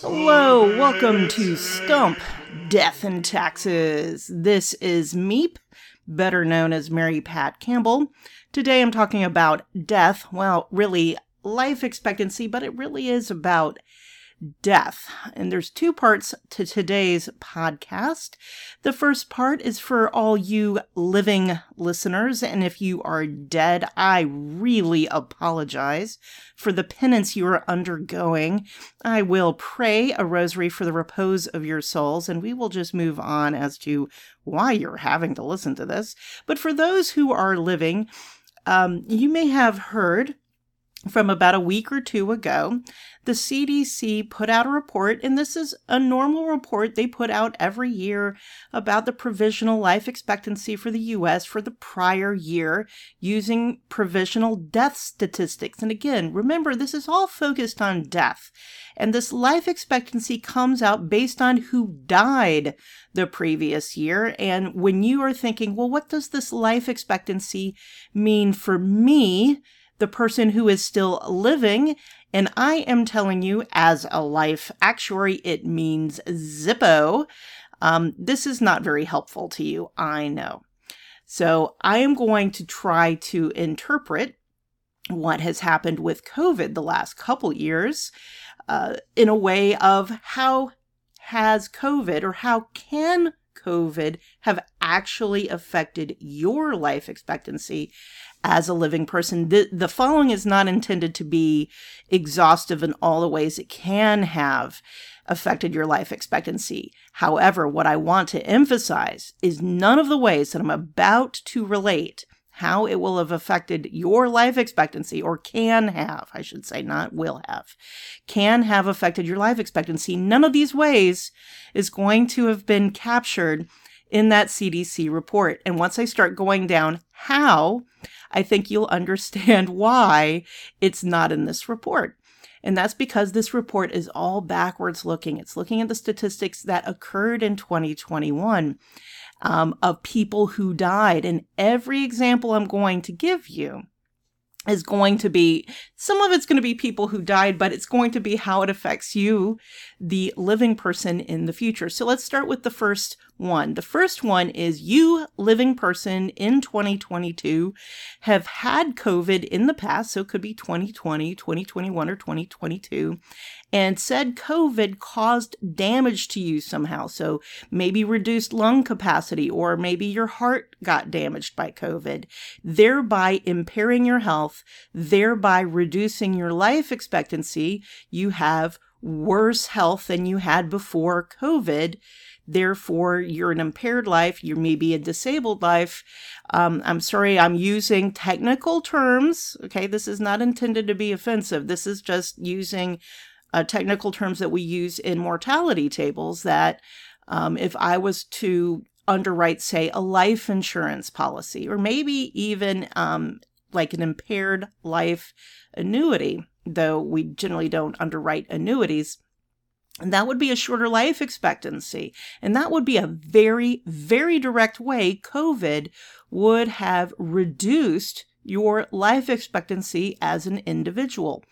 Hello, welcome to Stump Death and Taxes. This is Meep, better known as Mary Pat Campbell. Today I'm talking about death. Well, really, life expectancy, but it really is about death. And there's two parts to today's podcast. The first part is for all you living listeners. And if you are dead, I really apologize for the penance you are undergoing. I will pray a rosary for the repose of your souls, and we will just move on as to why you're having to listen to this. But for those who are living, um, you may have heard from about a week or two ago, the CDC put out a report, and this is a normal report they put out every year about the provisional life expectancy for the US for the prior year using provisional death statistics. And again, remember, this is all focused on death. And this life expectancy comes out based on who died the previous year. And when you are thinking, well, what does this life expectancy mean for me? The person who is still living. And I am telling you, as a life actuary, it means Zippo. Um, this is not very helpful to you, I know. So I am going to try to interpret what has happened with COVID the last couple years uh, in a way of how has COVID or how can COVID have actually affected your life expectancy as a living person. The, the following is not intended to be exhaustive in all the ways it can have affected your life expectancy. However, what I want to emphasize is none of the ways that I'm about to relate how it will have affected your life expectancy, or can have, I should say, not will have, can have affected your life expectancy. None of these ways is going to have been captured in that CDC report. And once I start going down how, I think you'll understand why it's not in this report. And that's because this report is all backwards looking. It's looking at the statistics that occurred in 2021 um, of people who died. And every example I'm going to give you is going to be some of it's going to be people who died, but it's going to be how it affects you, the living person in the future. So let's start with the first one. The first one is you, living person in 2022, have had COVID in the past. So it could be 2020, 2021, or 2022. And said COVID caused damage to you somehow. So maybe reduced lung capacity, or maybe your heart got damaged by COVID, thereby impairing your health, thereby reducing your life expectancy. You have worse health than you had before COVID Therefore, you're an impaired life, you may be a disabled life. Um, I'm sorry, I'm using technical terms. Okay, this is not intended to be offensive. This is just using uh, technical terms that we use in mortality tables. That um, if I was to underwrite, say, a life insurance policy, or maybe even um, like an impaired life annuity, though we generally don't underwrite annuities and that would be a shorter life expectancy. And that would be a very, very direct way COVID would have reduced your life expectancy as an individual.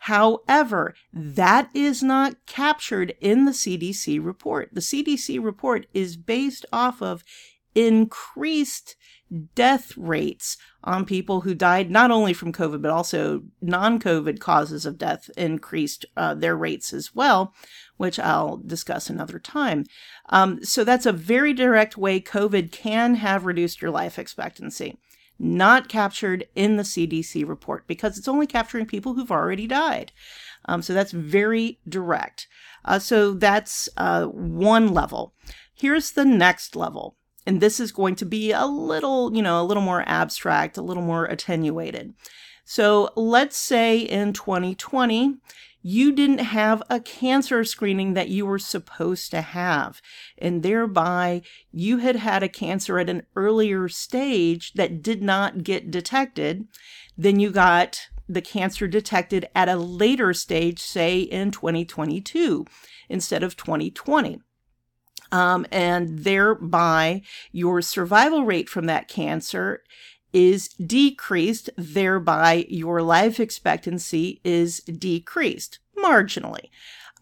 However, that is not captured in the CDC report. The CDC report is based off of increased death rates on people who died not only from COVID, but also non COVID causes of death increased uh, their rates as well, which I'll discuss another time. Um, so that's a very direct way COVID can have reduced your life expectancy. Not captured in the CDC report because it's only capturing people who've already died. Um, so that's very direct. Uh, so that's uh, one level. Here's the next level and this is going to be a little, you know, a little more abstract, a little more attenuated. So let's say in 2020, you didn't have a cancer screening that you were supposed to have, and thereby you had had a cancer at an earlier stage that did not get detected. Then you got the cancer detected at a later stage, say in 2022 instead of 2020 um, and thereby your survival rate from that cancer is decreased, thereby your life expectancy is decreased marginally.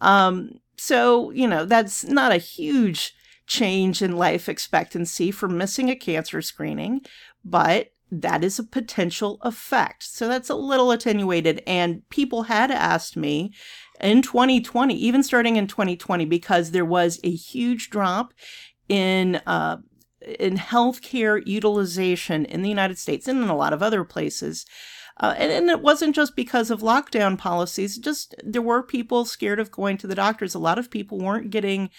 Um, so, you know, that's not a huge change in life expectancy for missing a cancer screening, but that is a potential effect. So that's a little attenuated. And people had asked me in 2020, even starting in 2020, because there was a huge drop in uh, in healthcare utilization in the United States and in a lot of other places. Uh, and, and, it wasn't just because of lockdown policies, just there were people scared of going to the doctors. A lot of people weren't getting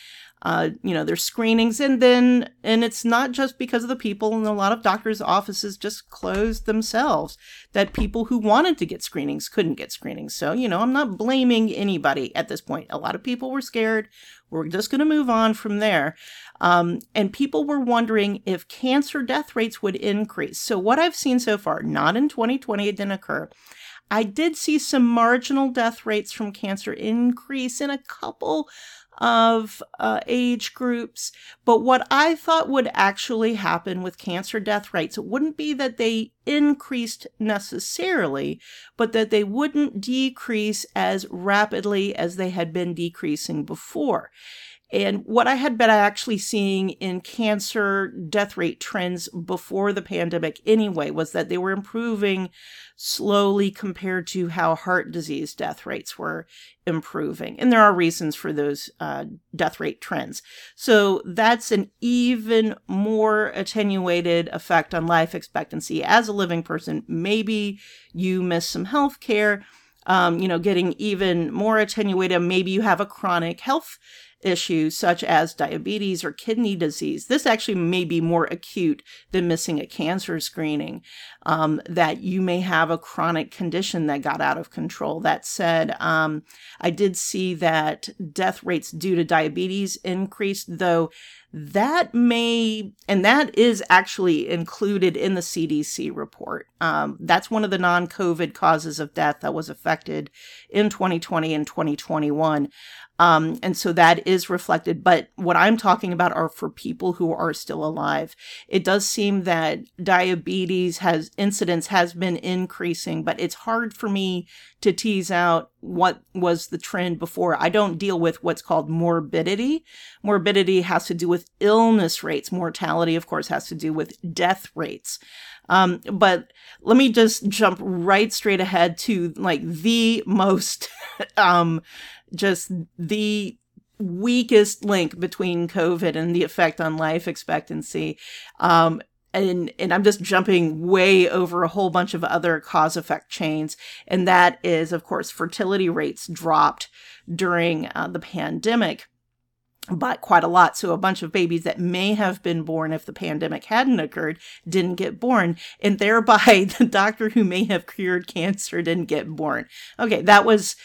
uh, you know, their screenings, and then, and it's not just because of the people, and a lot of doctors' offices just closed themselves. That people who wanted to get screenings couldn't get screenings. So, you know, I'm not blaming anybody at this point. A lot of people were scared. We're just going to move on from there. Um, and people were wondering if cancer death rates would increase. So, what I've seen so far, not in 2020, it didn't occur. I did see some marginal death rates from cancer increase in a couple of uh, age groups. But what I thought would actually happen with cancer death rates, it wouldn't be that they increased necessarily, but that they wouldn't decrease as rapidly as they had been decreasing before. And what I had been actually seeing in cancer death rate trends before the pandemic anyway was that they were improving slowly compared to how heart disease death rates were improving. And there are reasons for those uh, death rate trends. So that's an even more attenuated effect on life expectancy as a living person. Maybe you miss some health care. Um, you know, getting even more attenuated. Maybe you have a chronic health issues such as diabetes or kidney disease. This actually may be more acute than missing a cancer screening, um, that you may have a chronic condition that got out of control. That said, um, I did see that death rates due to diabetes increased, though that may, and that is actually included in the CDC report. Um, that's one of the non COVID causes of death that was affected in 2020 and 2021. Um, and so that is reflected. But what I'm talking about are for people who are still alive. It does seem that diabetes has incidence has been increasing, but it's hard for me to tease out what was the trend before. I don't deal with what's called morbidity. Morbidity has to do with illness rates. Mortality, of course, has to do with death rates. Um, but let me just jump right straight ahead to like the most um, just the weakest link between COVID and the effect on life expectancy. Um, and and I'm just jumping way over a whole bunch of other cause effect chains, and that is, of course, fertility rates dropped during uh, the pandemic but quite a lot. So a bunch of babies that may have been born if the pandemic hadn't occurred didn't get born. And thereby the doctor who may have cured cancer didn't get born. Okay. That was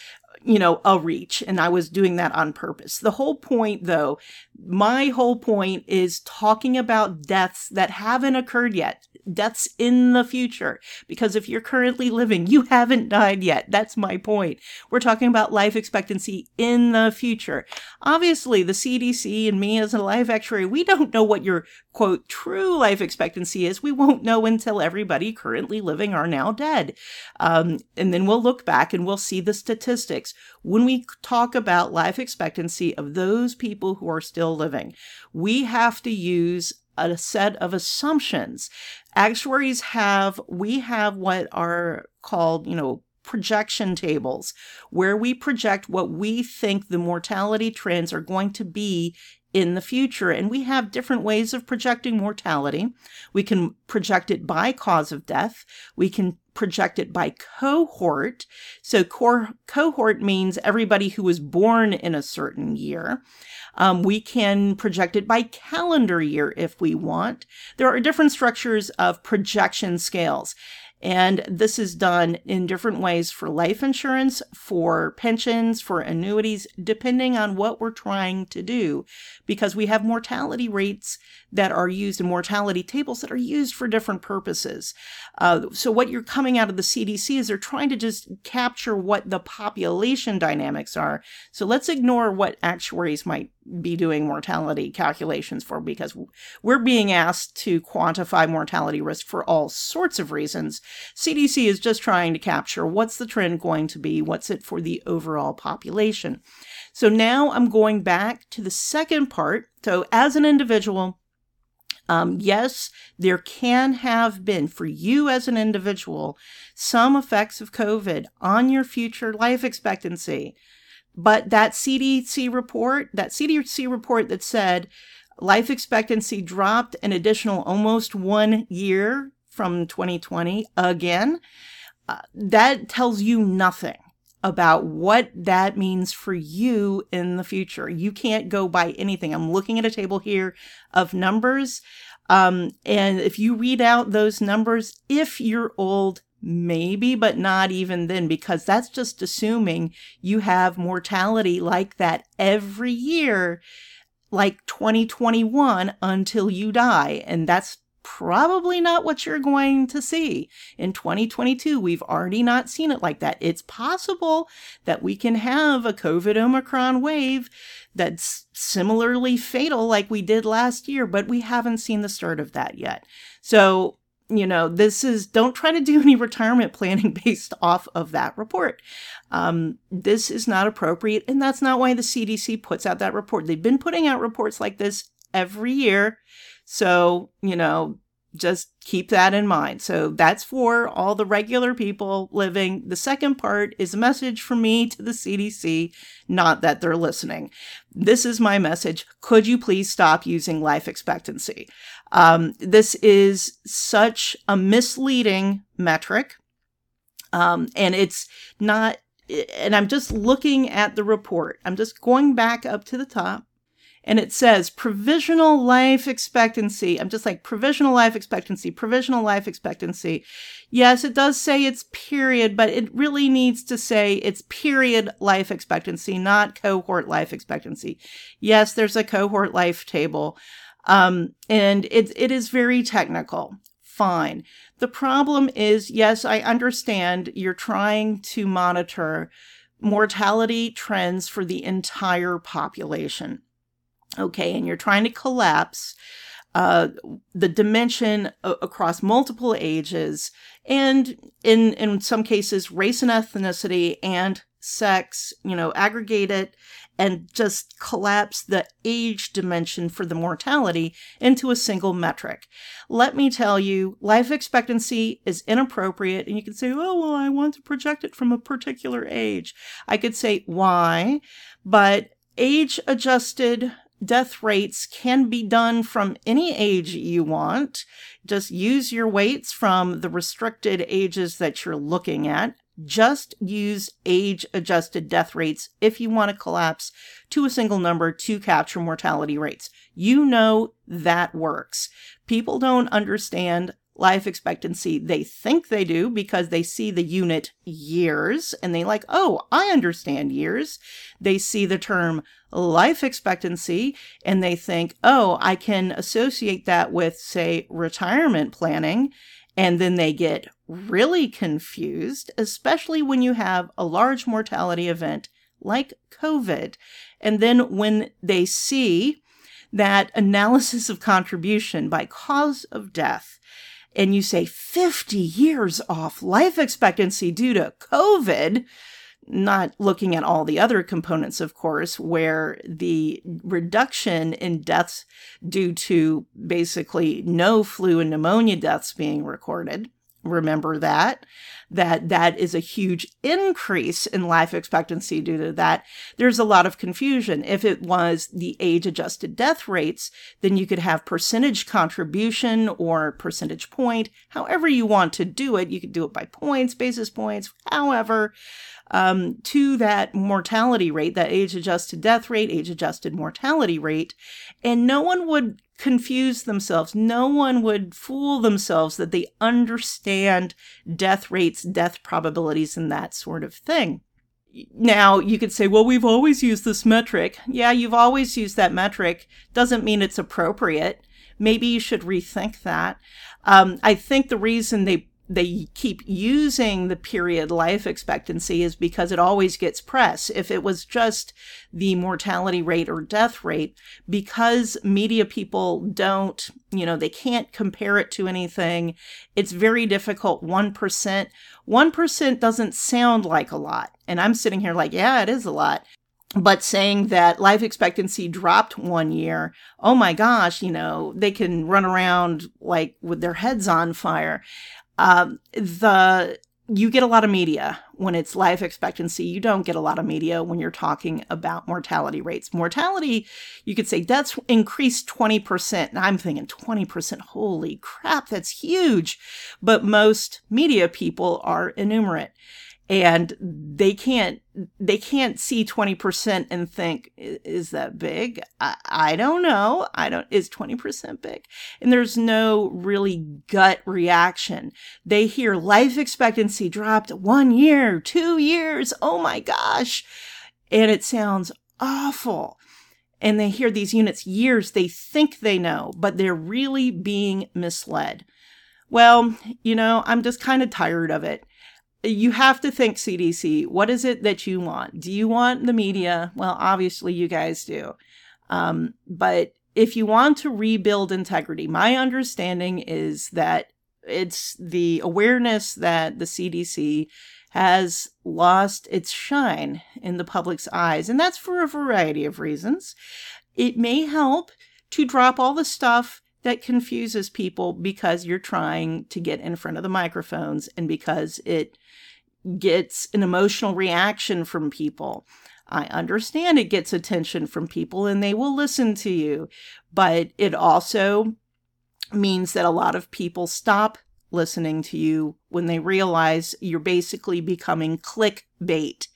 you know, a reach. And I was doing that on purpose. The whole point, though, my whole point is talking about deaths that haven't occurred yet, deaths in the future. Because if you're currently living, you haven't died yet. That's my point. We're talking about life expectancy in the future. Obviously, the CDC and me as a life actuary, we don't know what your quote true life expectancy is. We won't know until everybody currently living are now dead. Um, and then we'll look back and we'll see the statistics when we talk about life expectancy of those people who are still living, we have to use a set of assumptions. Actuaries have, we have what are called, you know, projection tables where we project what we think the mortality trends are going to be in the future. And we have different ways of projecting mortality. We can project it by cause of death. We can project it by cohort. So cohort means everybody who was born in a certain year. Um, we can project it by calendar year if we want. There are different structures of projection scales. And this is done in different ways for life insurance, for pensions, for annuities, depending on what we're trying to do, because we have mortality rates that are used and mortality tables that are used for different purposes. Uh, so, what you're coming out of the CDC is they're trying to just capture what the population dynamics are. So, let's ignore what actuaries might be doing mortality calculations for because we're being asked to quantify mortality risk for all sorts of reasons. CDC is just trying to capture what's the trend going to be, what's it for the overall population. So now I'm going back to the second part. So, as an individual, um, yes, there can have been for you as an individual some effects of COVID on your future life expectancy. But that CDC report, that CDC report that said life expectancy dropped an additional almost one year from 2020 again, uh, that tells you nothing about what that means for you in the future. You can't go by anything. I'm looking at a table here of numbers. Um, and if you read out those numbers, if you're old, maybe, but not even then, because that's just assuming you have mortality like that every year, like 2021 until you die. And that's probably not what you're going to see. In 2022, we've already not seen it like that. It's possible that we can have a COVID Omicron wave that's similarly fatal like we did last year, but we haven't seen the start of that yet. So you know, this is don't try to do any retirement planning based off of that report. Um, this is not appropriate, and that's not why the CDC puts out that report. They've been putting out reports like this every year. So, you know, just keep that in mind. So that's for all the regular people living. The second part is a message from me to the CDC, not that they're listening. This is my message. Could you please stop using life expectancy? Um, this is such a misleading metric. Um, and it's not, and I'm just looking at the report. I'm just going back up to the top and it says provisional life expectancy. I'm just like provisional life expectancy, provisional life expectancy. Yes, it does say it's period, but it really needs to say it's period life expectancy, not cohort life expectancy. Yes, there's a cohort life table. Um, and it, it is very technical. Fine. The problem is, yes, I understand you're trying to monitor mortality trends for the entire population. Okay, and you're trying to collapse uh, the dimension across multiple ages and in in some cases race and ethnicity and sex you know aggregate it and just collapse the age dimension for the mortality into a single metric. Let me tell you, life expectancy is inappropriate, and you can say, oh, well, I want to project it from a particular age. I could say, why? But age adjusted death rates can be done from any age you want. Just use your weights from the restricted ages that you're looking at. Just use age adjusted death rates if you want to collapse to a single number to capture mortality rates. You know that works. People don't understand life expectancy. They think they do because they see the unit years and they like, oh, I understand years. They see the term life expectancy and they think, oh, I can associate that with, say, retirement planning. And then they get really confused, especially when you have a large mortality event like COVID. And then when they see that analysis of contribution by cause of death and you say 50 years off life expectancy due to COVID, not looking at all the other components, of course, where the reduction in deaths due to basically no flu and pneumonia deaths being recorded. Remember that. That that is a huge increase in life expectancy due to that. There's a lot of confusion. If it was the age adjusted death rates, then you could have percentage contribution or percentage point, however you want to do it. You could do it by points, basis points, however um, to that mortality rate, that age adjusted death rate, age adjusted mortality rate. And no one would confuse themselves. No one would fool themselves that they understand death rates, death probabilities, and that sort of thing. Now, you could say, well, we've always used this metric. Yeah, you've always used that metric. Doesn't mean it's appropriate. Maybe you should rethink that. Um, I think the reason they they keep using the period life expectancy is because it always gets press. If it was just the mortality rate or death rate, because media people don't, you know, they can't compare it to anything, it's very difficult. 1%, 1% doesn't sound like a lot. And I'm sitting here like, yeah, it is a lot but saying that life expectancy dropped one year, oh my gosh, you know, they can run around like with their heads on fire. Um, the you get a lot of media when it's life expectancy. You don't get a lot of media when you're talking about mortality rates. Mortality, you could say deaths increased 20%. And I'm thinking 20%, holy crap, that's huge. But most media people are enumerate and they can't they can't see 20% and think is that big? I, I don't know. I don't is 20% big? And there's no really gut reaction. They hear life expectancy dropped one year two years. Oh my gosh. And it sounds awful. And they hear these units years they think they know but they're really being misled. Well you know i'm just kind of tired of it you have to think CDC. What is it that you want? Do you want the media? Well, obviously, you guys do. Um, but if you want to rebuild integrity, my understanding is that it's the awareness that the CDC has lost its shine in the public's eyes, and that's for a variety of reasons. It may help to drop all the stuff that confuses people because you're trying to get in front of the microphones and because it gets an emotional reaction from people. I understand it gets attention from people and they will listen to you, but it also means that a lot of people stop listening to you when they realize you're basically becoming clickbait.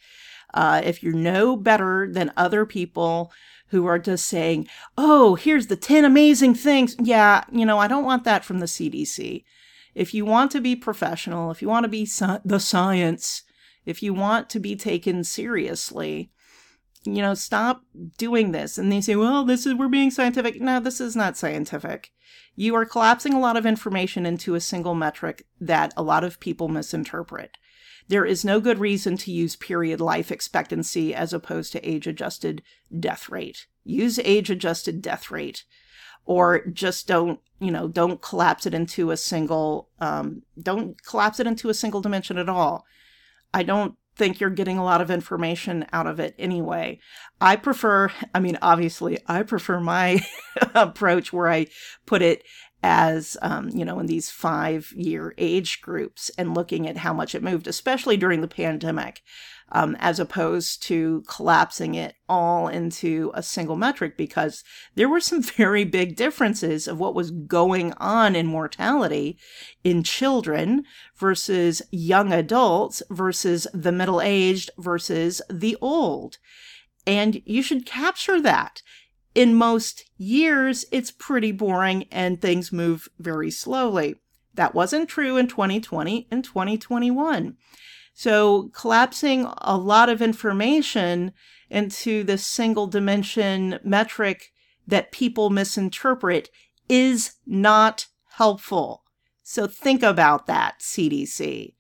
Uh, if you're no better than other people who are just saying, oh, here's the 10 amazing things. Yeah, you know, I don't want that from the CDC. If you want to be professional, if you want to be si- the science, if you want to be taken seriously, you know, stop doing this. And they say, well, this is, we're being scientific. No, this is not scientific. You are collapsing a lot of information into a single metric that a lot of people misinterpret. There is no good reason to use period life expectancy as opposed to age adjusted death rate. Use age adjusted death rate or just don't, you know, don't collapse it into a single, um, don't collapse it into a single dimension at all. I don't think you're getting a lot of information out of it anyway. I prefer, I mean, obviously, I prefer my approach where I put it as um, you know in these five year age groups and looking at how much it moved especially during the pandemic um, as opposed to collapsing it all into a single metric because there were some very big differences of what was going on in mortality in children versus young adults versus the middle aged versus the old. And you should capture that in most years, it's pretty boring and things move very slowly. That wasn't true in 2020 and 2021. So, collapsing a lot of information into this single dimension metric that people misinterpret is not helpful. So, think about that, CDC.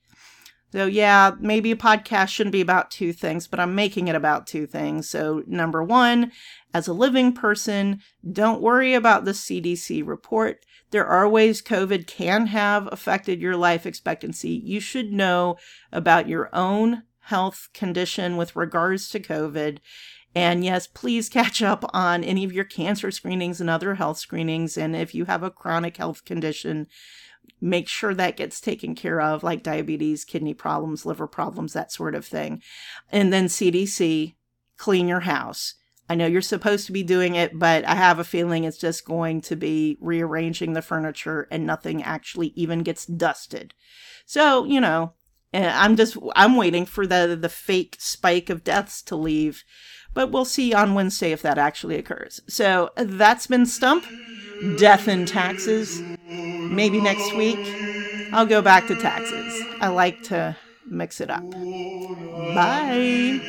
So, yeah, maybe a podcast shouldn't be about two things, but I'm making it about two things. So, number one, as a living person, don't worry about the CDC report. There are ways COVID can have affected your life expectancy. You should know about your own health condition with regards to COVID. And yes, please catch up on any of your cancer screenings and other health screenings. And if you have a chronic health condition, make sure that gets taken care of, like diabetes, kidney problems, liver problems, that sort of thing. And then CDC, clean your house. I know you're supposed to be doing it, but I have a feeling it's just going to be rearranging the furniture and nothing actually even gets dusted. So, you know, eh, I'm just I'm waiting for the the fake spike of deaths to leave, but we'll see on Wednesday if that actually occurs. So, that's been Stump death and taxes. Maybe next week I'll go back to taxes. I like to mix it up. Bye.